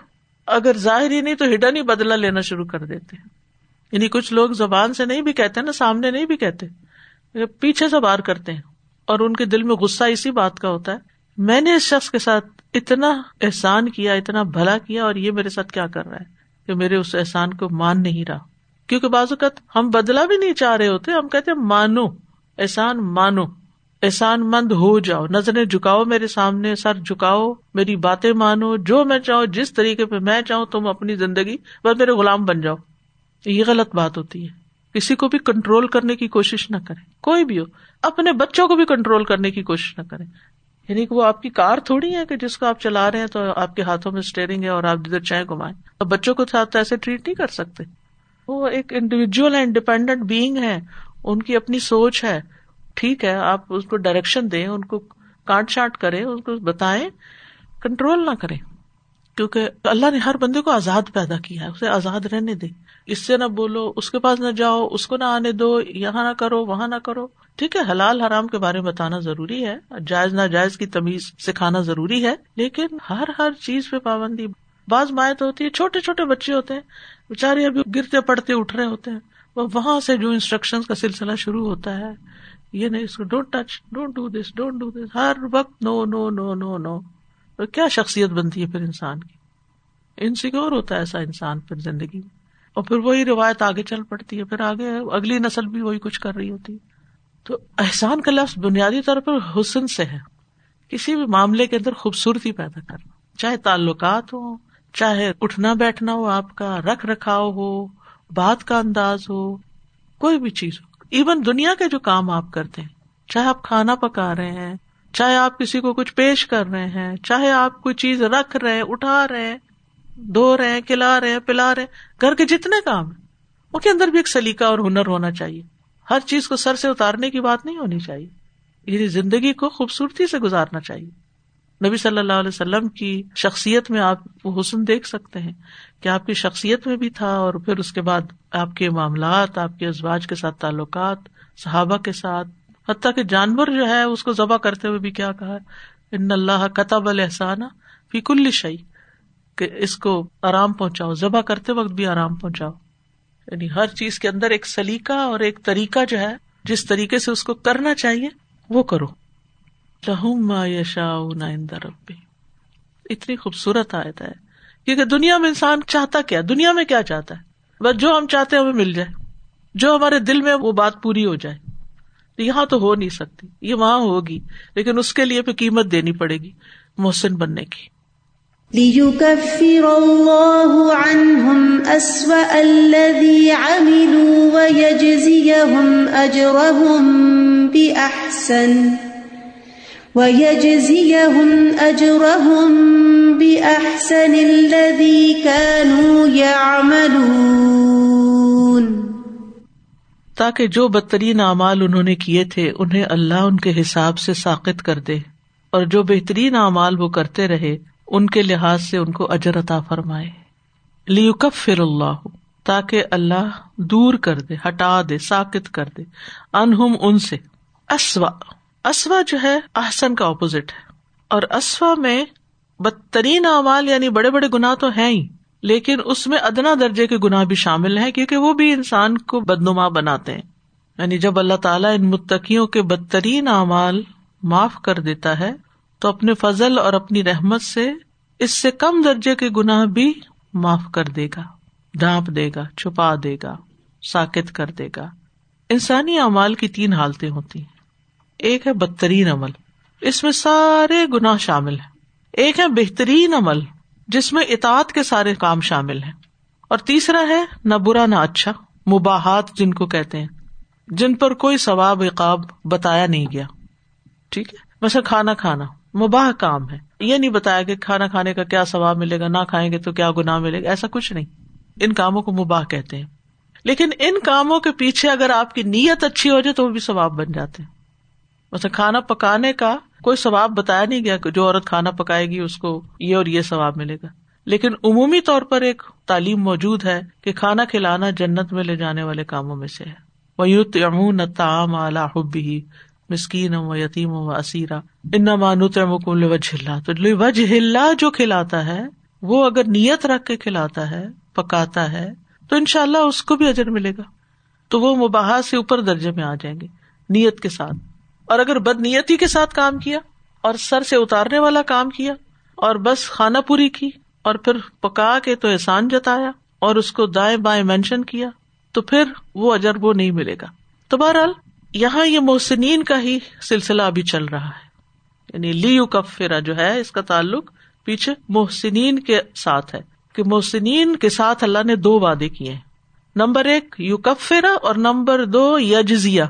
اگر ظاہر ہی نہیں تو ہڈن ہی بدلا لینا شروع کر دیتے ہیں۔ یعنی کچھ لوگ زبان سے نہیں بھی کہتے نا، سامنے نہیں بھی کہتے، پیچھے سے بار کرتے ہیں۔ اور ان کے دل میں غصہ اسی بات کا ہوتا ہے۔ میں نے اس شخص کے ساتھ اتنا احسان کیا، اتنا بھلا کیا، اور یہ میرے ساتھ کیا کر رہا ہے کہ میرے اس احسان کو مان نہیں رہا۔ کیونکہ بعض اوقات ہم بدلا بھی نہیں چاہ رہے ہوتے، ہم کہتے مانو، احسان مانو، احسان مند ہو جاؤ، نظریں جھکاؤ میرے سامنے، سر جھکاؤ، میری باتیں مانو، جو میں چاہوں، جس طریقے پہ میں چاہوں، تم اپنی زندگی بس میرے غلام بن جاؤ۔ یہ غلط بات ہوتی ہے۔ کسی کو بھی کنٹرول کرنے کی کوشش نہ کرے کوئی بھی ہو، اپنے بچوں کو بھی کنٹرول کرنے کی کوشش نہ کرے یعنی کہ وہ آپ کی کار تھوڑی ہے کہ جس کو آپ چلا رہے ہیں تو آپ کے ہاتھوں میں اسٹیئرنگ ہے اور آپ جدھر چائے گھمائیں۔ اب بچوں کو ساتھ ایسے ٹریٹ نہیں کر سکتے۔ وہ ایک انڈیویجل ہے انڈیپینڈنٹ بینگ ہے ان کی اپنی سوچ ہے۔ ٹھیک ہے، آپ اس کو ڈائریکشن دیں، ان کو کاٹ شاٹ کریں، ان کو بتائیں۔ کنٹرول نہ کریں۔ کیونکہ اللہ نے ہر بندے کو آزاد پیدا کیا ہے، اسے آزاد رہنے دے۔ اس سے نہ بولو، اس کے پاس نہ جاؤ، اس کو نہ آنے دو، یہاں نہ کرو، وہاں نہ کرو۔ ٹھیک ہے، حلال حرام کے بارے میں بتانا ضروری ہے، جائز نہ جائز کی تمیز سکھانا ضروری ہے، لیکن ہر ہر چیز پہ پابندی۔ بعض مایت ہوتی ہے، چھوٹے چھوٹے بچے ہوتے ہیں بےچارے ابھی گرتے پڑتے اٹھ رہے ہوتے ہیں۔ وہ وہاں سے جو انسٹرکشن کا سلسلہ شروع ہوتا ہے، یہ نہیں، اس کو don't touch don't do this don't do this ہر وقت نو نو نو نو نو کیا شخصیت بنتی ہے پھر انسان کی؟ انسیکیور ہوتا ہے ایسا انسان پھر زندگی میں۔ اور پھر وہی روایت آگے چل پڑتی ہے، پھر آگے اگلی نسل بھی وہی کچھ کر رہی ہوتی ہے۔ تو احسان کا لفظ بنیادی طور پر حسن سے ہے۔ کسی بھی معاملے کے اندر خوبصورتی پیدا کرنا، چاہے تعلقات ہو چاہے اٹھنا بیٹھنا ہو، آپ کا رکھ رکھاؤ ہو، بات کا انداز ہو، کوئی بھی چیز ہو۔ ایون دنیا کے جو کام آپ کرتے ہیں، چاہے آپ کھانا پکا رہے ہیں چاہے آپ کسی کو کچھ پیش کر رہے ہیں، چاہے آپ کوئی چیز رکھ رہے ہیں، اٹھا رہے ہیں، دھو رہے ہیں، کھلا رہے ہیں، پلا رہے ہیں، گھر کے جتنے کام ہیں، ان کے اندر بھی ایک سلیقہ اور ہنر ہونا چاہیے۔ ہر چیز کو سر سے اتارنے کی بات نہیں ہونی چاہیے۔ یعنی زندگی کو خوبصورتی سے گزارنا چاہیے۔ نبی صلی اللہ علیہ وسلم کی شخصیت میں آپ حسن دیکھ سکتے ہیں کہ آپ کی شخصیت میں بھی تھا اور پھر اس کے بعد آپ کے معاملات، آپ کے ازواج کے ساتھ تعلقات، صحابہ کے ساتھ حتیٰ کہ جانور جو ہے اس کو ذبح کرتے ہوئے بھی کیا کہا ان اللہ قطب الحسان فی کل شعی کہ اس کو آرام پہنچاؤ، ذبح کرتے وقت بھی آرام پہنچاؤ۔ یعنی ہر چیز کے اندر ایک سلیقہ اور ایک طریقہ جو ہے، جس طریقے سے اس کو کرنا چاہیے، وہ کرو۔ لہم یشا ربی۔ اتنی خوبصورت آیت ہے۔ کیونکہ دنیا میں انسان چاہتا کیا؟ دنیا میں کیا چاہتا ہے؟ بس جو ہم چاہتے ہیں ہمیں مل جائے۔ جو ہمارے دل میں وہ بات پوری ہو جائے۔ یہاں تو ہو نہیں سکتی، یہ وہاں ہوگی، لیکن اس کے لیے پھر قیمت دینی پڑے گی محسن بننے کی۔ ليكفر الله عنهم أسوأ الذي عملوا ويجزيهم أجرهم بأحسن، ويجزيهم أجرهم بأحسن الذي كانوا يعملون۔ تاکہ جو بدترین اعمال انہوں نے کیے تھے، انہیں اللہ ان کے حساب سے ساقت کر دے اور جو بہترین اعمال وہ کرتے رہے، ان کے لحاظ سے ان کو اجر عطا فرمائے۔ لیوکف فر اللہ، تاکہ اللہ دور کر دے، ہٹا دے ساکت کر دے۔ انہم ان سے، اسوا اسوا جو ہے، احسن کا اپوزٹ ہے۔ اور اسوا میں بدترین اعمال یعنی بڑے بڑے گناہ تو ہیں ہی۔ لیکن اس میں ادنا درجے کے گناہ بھی شامل ہیں کیونکہ وہ بھی انسان کو بدنما بناتے ہیں۔ یعنی جب اللہ تعالیٰ ان متقیوں کے بدترین اعمال معاف کر دیتا ہے، تو اپنے فضل اور اپنی رحمت سے اس سے کم درجے کے گناہ بھی معاف کر دے گا ڈانپ دے گا، چھپا دے گا، ساکت کر دے گا۔ انسانی اعمال کی تین حالتیں ہوتی ہیں۔ ایک ہے بدترین عمل۔ اس میں سارے گناہ شامل ہیں۔ ایک ہے بہترین عمل۔ جس میں اطاعت کے سارے کام شامل ہیں۔ اور تیسرا ہے، نہ برا نہ اچھا مباحت جن کو کہتے ہیں، جن پر کوئی ثواب، عقاب بتایا نہیں گیا۔ ٹھیک ہے؟ ویسے کھانا کھانا، مباح کام ہے۔ یہ نہیں بتایا کہ کھانا کھانے کا کیا ثواب ملے گا، نہ کھائیں گے تو کیا گنا ملے گا، ایسا کچھ نہیں۔ ان کاموں کو مباح کہتے ہیں۔ لیکن ان کاموں کے پیچھے اگر آپ کی نیت اچھی ہو جائے تو وہ بھی ثواب بن جاتے ہیں۔ ویسے کھانا پکانے کا کوئی ثواب بتایا نہیں گیا کہ جو عورت کھانا پکائے گی اس کو یہ اور یہ ثواب ملے گا۔ لیکن عمومی طور پر ایک تعلیم موجود ہے کہ کھانا کھلانا جنت میں لے جانے والے کاموں میں سے ہے۔ وہ امون تعام اعلیٰ مسکین و یتیم و اسیرا ان مانوت وجہ تو وجہ جو کھلاتا ہے، وہ اگر نیت رکھ کے کھلاتا ہے، پکاتا ہے، تو ان شاء اللہ اس کو بھی اجر ملے گا۔ تو وہ مباح سے اوپر درجے میں آ جائیں گے، نیت کے ساتھ۔ اور اگر بد نیتی کے ساتھ کام کیا اور سر سے اتارنے والا کام کیا اور بس کھانا پوری کی اور پھر پکا کے تو احسان جتایا اور اس کو دائیں بائیں مینشن کیا، تو پھر وہ اجر وہ نہیں ملے گا۔ تو بہرحال، یہاں یہ محسنین کا ہی سلسلہ ابھی چل رہا ہے۔ یعنی لیو کفرا جو ہے، اس کا تعلق پیچھے محسنین کے ساتھ ہے۔ کہ محسنین کے ساتھ اللہ نے دو وعدے کیے ہیں۔ نمبر ایک یو کفرا اور نمبر دو یجزیا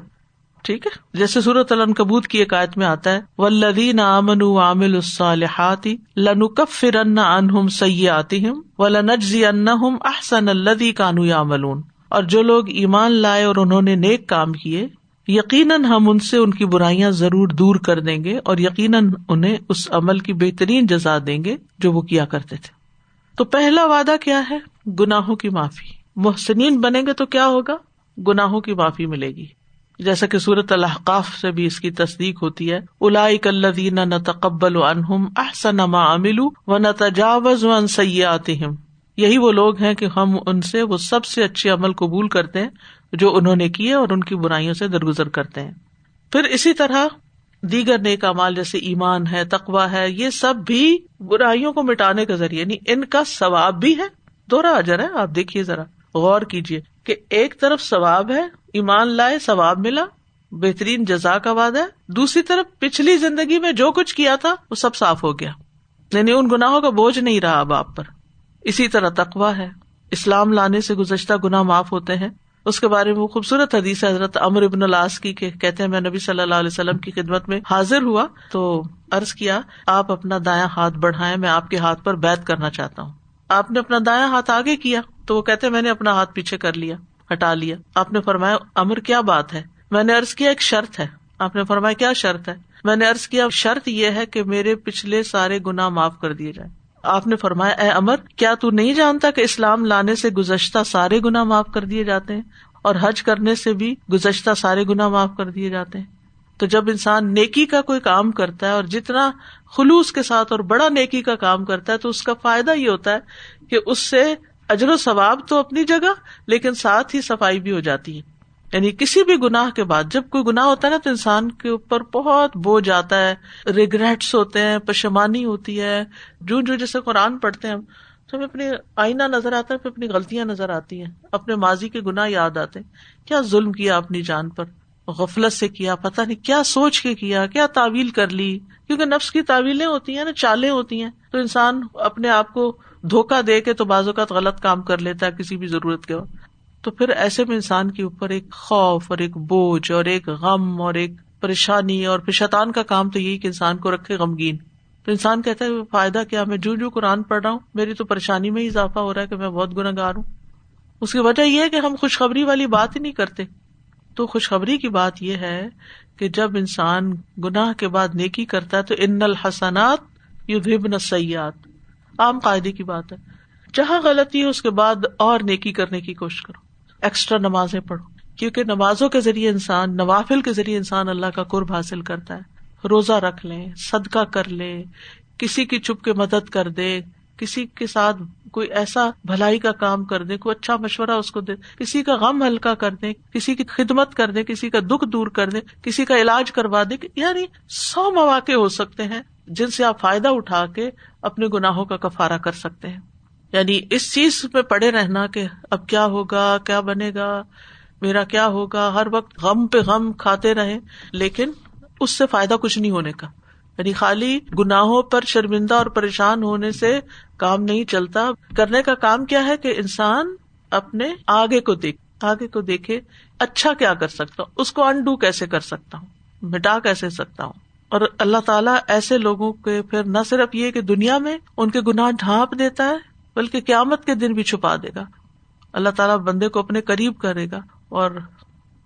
ٹھیک ہے؟ جیسے صورت کبوت کی ایک آیت میں آتا ہے ولدین امن عامل الصالحاتی لنو کفر ان انہم سیاتہم ولنجزی انہم احسن الذی کانوا یعملون اور جو لوگ ایمان لائے اور انہوں نے نیک کام کیے، یقیناً ہم ان سے ان کی برائیاں ضرور دور کر دیں گے اور یقیناً انہیں اس عمل کی بہترین جزا دیں گے جو وہ کیا کرتے تھے۔ تو پہلا وعدہ کیا ہے؟ گناہوں کی معافی۔ محسنین بنے گے تو کیا ہوگا؟ گناہوں کی معافی ملے گی۔ جیسا کہ سورت الحقاف سے بھی اس کی تصدیق ہوتی ہے الا الدین نہ تقبل و انہم احسن ما عملو و نہ تجاوز و یہی وہ لوگ ہیں کہ ہم ان سے وہ سب سے اچھے عمل قبول کرتے ہیں جو انہوں نے کیے اور ان کی برائیوں سے درگزر کرتے ہیں۔ پھر اسی طرح دیگر نیک امال جیسے ایمان ہے تقوا ہے، یہ سب بھی برائیوں کو مٹانے کا ذریعہ یعنی ان کا ثواب بھی ہے۔ دوہرا اجر ہے، آپ دیکھیے ذرا، غور کیجیے کہ ایک طرف ثواب ہے ایمان لائے، ثواب ملا، بہترین جزا کا وعدہ ہے۔ دوسری طرف، پچھلی زندگی میں جو کچھ کیا تھا، وہ سب صاف ہو گیا۔ یعنی ان گناہوں کا بوجھ نہیں رہا اب آپ پر۔ اسی طرح تقوا ہے۔ اسلام لانے سے گزشتہ گنا معاف ہوتے ہیں۔ اس کے بارے میں وہ خوبصورت حدیث حضرت امر ابن الاس کی کہتے ہیں، میں نبی صلی اللہ علیہ وسلم کی خدمت میں حاضر ہوا تو ارض کیا، آپ اپنا دایا ہاتھ بڑھائے میں آپ کے ہاتھ پر بیت کرنا چاہتا ہوں۔ آپ نے اپنا دایا ہاتھ آگے کیا تو وہ کہتے میں نے اپنا ہاتھ پیچھے کر لیا۔ ہٹا لیا۔ آپ نے فرمایا، امر کیا بات ہے؟ میں نے ارض کیا، ایک شرط ہے۔ آپ نے فرمایا، کیا شرط ہے؟ میں نے ارض کیا، شرط یہ ہے کہ میرے پچھلے سارے گنا معاف کر دیے جائیں۔ آپ نے فرمایا، اے امر، کیا تو نہیں جانتا کہ اسلام لانے سے گزشتہ سارے گنا معاف کر دیے جاتے ہیں اور حج کرنے سے بھی گزشتہ سارے گنا معاف کر دیے جاتے ہیں؟ تو جب انسان نیکی کا کوئی کام کرتا ہے اور جتنا خلوص کے ساتھ اور بڑا نیکی کا کام کرتا ہے تو اس کا فائدہ یہ ہوتا ہے کہ اس سے اجر و ثواب تو اپنی جگہ، لیکن ساتھ ہی صفائی بھی ہو جاتی ہے۔ یعنی کسی بھی گناہ کے بعد، جب کوئی گناہ ہوتا ہے نا، تو انسان کے اوپر بہت بوجھ آتا ہے۔ ریگریٹس ہوتے ہیں، پشمانی ہوتی ہے۔ جو جو جیسے قرآن پڑھتے ہیں، تو ہمیں اپنی آئینہ نظر آتا ہے، پھر اپنی غلطیاں نظر آتی ہیں۔ اپنے ماضی کے گناہ یاد آتے ہیں۔ کیا ظلم کیا اپنی جان پر؟ غفلت سے کیا؟ پتا نہیں، کیا سوچ کے کیا؟ کیا تعویل کر لی؟ کیونکہ نفس کی تعویلیں ہوتی ہیں نا، چالیں ہوتی ہیں۔ تو انسان اپنے آپ کو دھوکا دے کے تو بعض اوقات غلط کام کر لیتا ہے، کسی بھی ضرورت کے وقت۔ تو پھر ایسے میں انسان کے اوپر ایک خوف اور ایک بوجھ اور ایک غم اور ایک پریشانی اور پھر شیطان کا کام تو یہی کہ انسان کو رکھے غمگین۔ تو انسان کہتا ہے، فائدہ کیا؟ میں جو جو قرآن پڑھ رہا ہوں، میری تو پریشانی میں ہی اضافہ ہو رہا ہے کہ میں بہت گناگار ہوں۔ اس کی وجہ یہ ہے کہ ہم خوشخبری والی بات ہی نہیں کرتے۔ تو خوشخبری کی بات یہ ہے کہ جب انسان گناہ کے بعد نیکی کرتا ہے تو ان الحسنات یو سیات عام قاعدے کی بات ہے۔ جہاں غلطی ہے، اس کے بعد اور نیکی کرنے کی کوشش کرو۔ ایکسٹرا نمازیں پڑھو۔ کیونکہ نمازوں کے ذریعے انسان، نوافل کے ذریعے انسان اللہ کا قرب حاصل کرتا ہے۔ روزہ رکھ لے صدقہ کر لے کسی کی چپ کے مدد کر دے کسی کے ساتھ کوئی ایسا بھلائی کا کام کر دے کوئی اچھا مشورہ اس کو دے کسی کا غم ہلکا کر دے کسی کی خدمت کر دے کسی کا دکھ دور کر دے کسی کا علاج کروا دے یعنی سو مواقع ہو سکتے ہیں۔ جن سے آپ فائدہ اٹھا کے اپنے گناہوں کا کفارا کر سکتے ہیں۔ یعنی اس چیز پہ پڑے رہنا کہ اب کیا ہوگا، کیا بنے گا، میرا کیا ہوگا، ہر وقت غم پہ غم کھاتے رہے لیکن اس سے فائدہ کچھ نہیں ہونے کا۔ یعنی خالی گناہوں پر شرمندہ اور پریشان ہونے سے کام نہیں چلتا۔ کرنے کا کام کیا ہے کہ انسان اپنے آگے کو دیکھ، آگے کو دیکھے اچھا کیا کر سکتا ہوں، اس کو انڈو کیسے کر سکتا ہوں، مٹا کیسے سکتا ہوں۔ اور اللہ تعالیٰ ایسے لوگوں کے پھر نہ صرف یہ کہ دنیا میں ان کے گناہ ڈھانپ دیتا ہے، بلکہ قیامت کے دن بھی چھپا دے گا۔ اللہ تعالیٰ بندے کو اپنے قریب کرے گا اور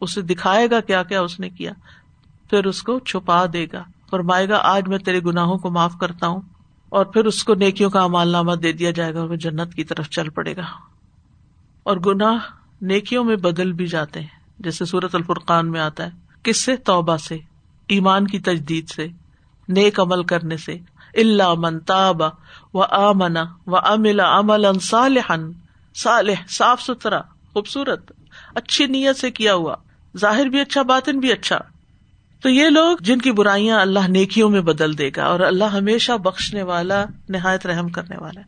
اسے دکھائے گا کیا کیا اس نے کیا، پھر اس کو چھپا دے گا۔ فرمائے گا، آج میں تیرے گناہوں کو معاف کرتا ہوں اور پھر اس کو نیکیوں کا امال نامہ دے دیا جائے گا وہ جنت کی طرف چل پڑے گا۔ اور گناہ نیکیوں میں بدل بھی جاتے ہیں، جیسے سورت الفرقان میں آتا ہے، کس سے؟ توبہ سے۔ ایمان کی تجدید سے، نیک عمل کرنے سے اللہ من تاب و آمنا و امل عمل صالح صالح، صاف ستھرا، خوبصورت، اچھی نیت سے کیا ہوا، ظاہر بھی اچھا باطن بھی اچھا۔ تو یہ لوگ جن کی برائیاں اللہ نیکیوں میں بدل دے گا اور اللہ ہمیشہ بخشنے والا، نہایت رحم کرنے والا ہے۔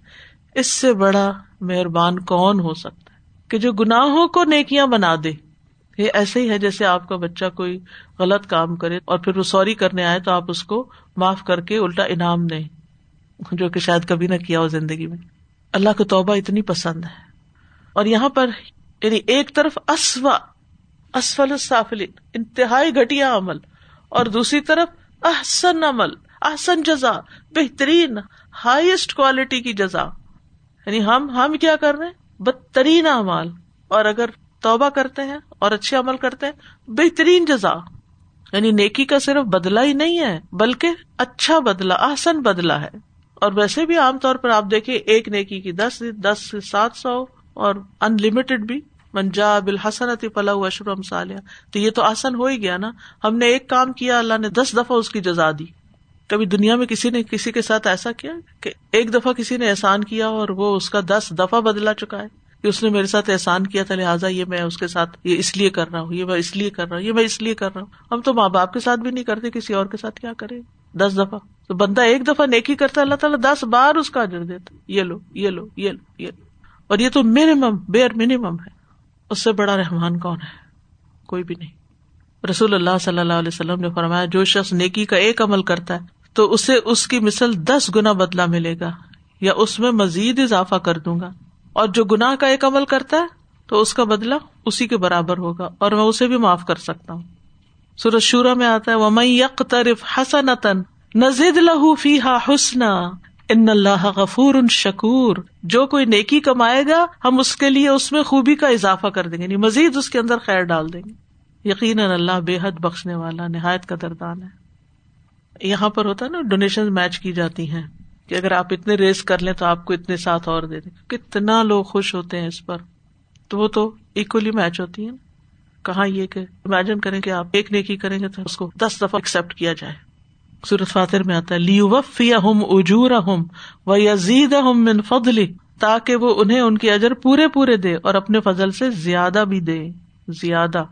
اس سے بڑا مہربان کون ہو سکتا ہے کہ جو گناہوں کو نیکیاں بنا دے۔ یہ ایسے ہی ہے جیسے آپ کا بچہ کوئی غلط کام کرے اور پھر وہ سوری کرنے آئے تو آپ اس کو معاف کر کے الٹا انعام دیں، جو کہ شاید کبھی نہ کیا ہو زندگی میں۔ اللہ کو توبہ اتنی پسند ہے۔ اور یہاں پر یعنی ایک طرف اسوا اسفل السافلین، انتہائی گٹیا عمل، اور دوسری طرف احسن عمل، احسن جزا، بہترین ہائیسٹ کوالٹی کی جزا۔ یعنی ہم ہم کیا کر رہے ہیں؟ بدترین اعمال۔ اور اگر توبہ کرتے ہیں اور اچھے عمل کرتے ہیں، بہترین جزا۔ یعنی نیکی کا صرف بدلا ہی نہیں ہے، بلکہ اچھا بدلا آسن بدلا ہے۔ اور ویسے بھی عام طور پر آپ دیکھیں، ایک نیکی کی دس دس سے سات سو اور ان لمیٹڈ بھی منجا بالحسن پلا اشرم سالیہ تو یہ تو آسن ہو ہی گیا نا۔ ہم نے ایک کام کیا، اللہ نے دس دفعہ اس کی جزا دی۔ کبھی دنیا میں کسی نے کسی کے ساتھ ایسا کیا کہ ایک دفعہ کسی نے احسان کیا اور وہ اس کا دس دفعہ بدلا چکا ہے؟ کہ اس نے میرے ساتھ احسان کیا تھا، لہٰذا یہ میں اس کے ساتھ یہ اس لیے کر رہا ہوں، یہ میں اس لیے کر رہا ہوں، یہ میں اس لیے کر رہا ہوں۔ ہم تو ماں باپ کے ساتھ بھی نہیں کرتے، کسی اور کے ساتھ کیا کرے دس دفعہ۔ تو بندہ ایک دفعہ نیکی کرتا اللہ تعالیٰ دس بار اس کا اجر دیتا یہ لو یہ لو یہ لو یہ لو۔ اور یہ تو منیمم بیئر منیمم ہے۔ اس سے بڑا رحمان کون ہے؟ کوئی بھی نہیں۔ رسول اللہ صلی اللہ علیہ وسلم نے فرمایا، جو شخص نیکی کا ایک عمل کرتا ہے، تو اسے اس کی مثل دس گنا بدلا ملے گا، یا اس میں مزید اضافہ کر دوں گا۔ اور جو گناہ کا ایک عمل کرتا ہے، تو اس کا بدلا اسی کے برابر ہوگا اور میں اسے بھی معاف کر سکتا ہوں۔ سورج شورا میں آتا ہے وہ میں یک طرف حسن نزید لہو ان اللہ غفور ان شکور۔ جو کوئی نیکی کمائے گا، ہم اس کے لیے اس میں خوبی کا اضافہ کر دیں گے یعنی مزید اس کے اندر خیر ڈال دیں گے۔ یقیناً اللہ بے حد بخشنے والا، نہایت کا دردان ہے۔ یہاں پر ہوتا ہے نا ڈونیشن میچ کی جاتی ہیں۔ کہ اگر آپ اتنے ریس کر لیں تو آپ کو اتنے ساتھ اور دے دیں۔ کتنا لوگ خوش ہوتے ہیں اس پر۔ تو وہ تو اکولی میچ ہوتی ہے کہاں یہ کہ امیجن کریں کہ آپ ایک نیکی کریں گے تو اس کو دس دفعہ ایکسپٹ کیا جائے۔ سورت فاتر میں آتا ہے لیو وفی ہم اجور ہم و یزید ہم من فضلی تاکہ وہ انہیں ان کے اجر پورے پورے دے اور اپنے فضل سے زیادہ بھی دے۔ زیادہ۔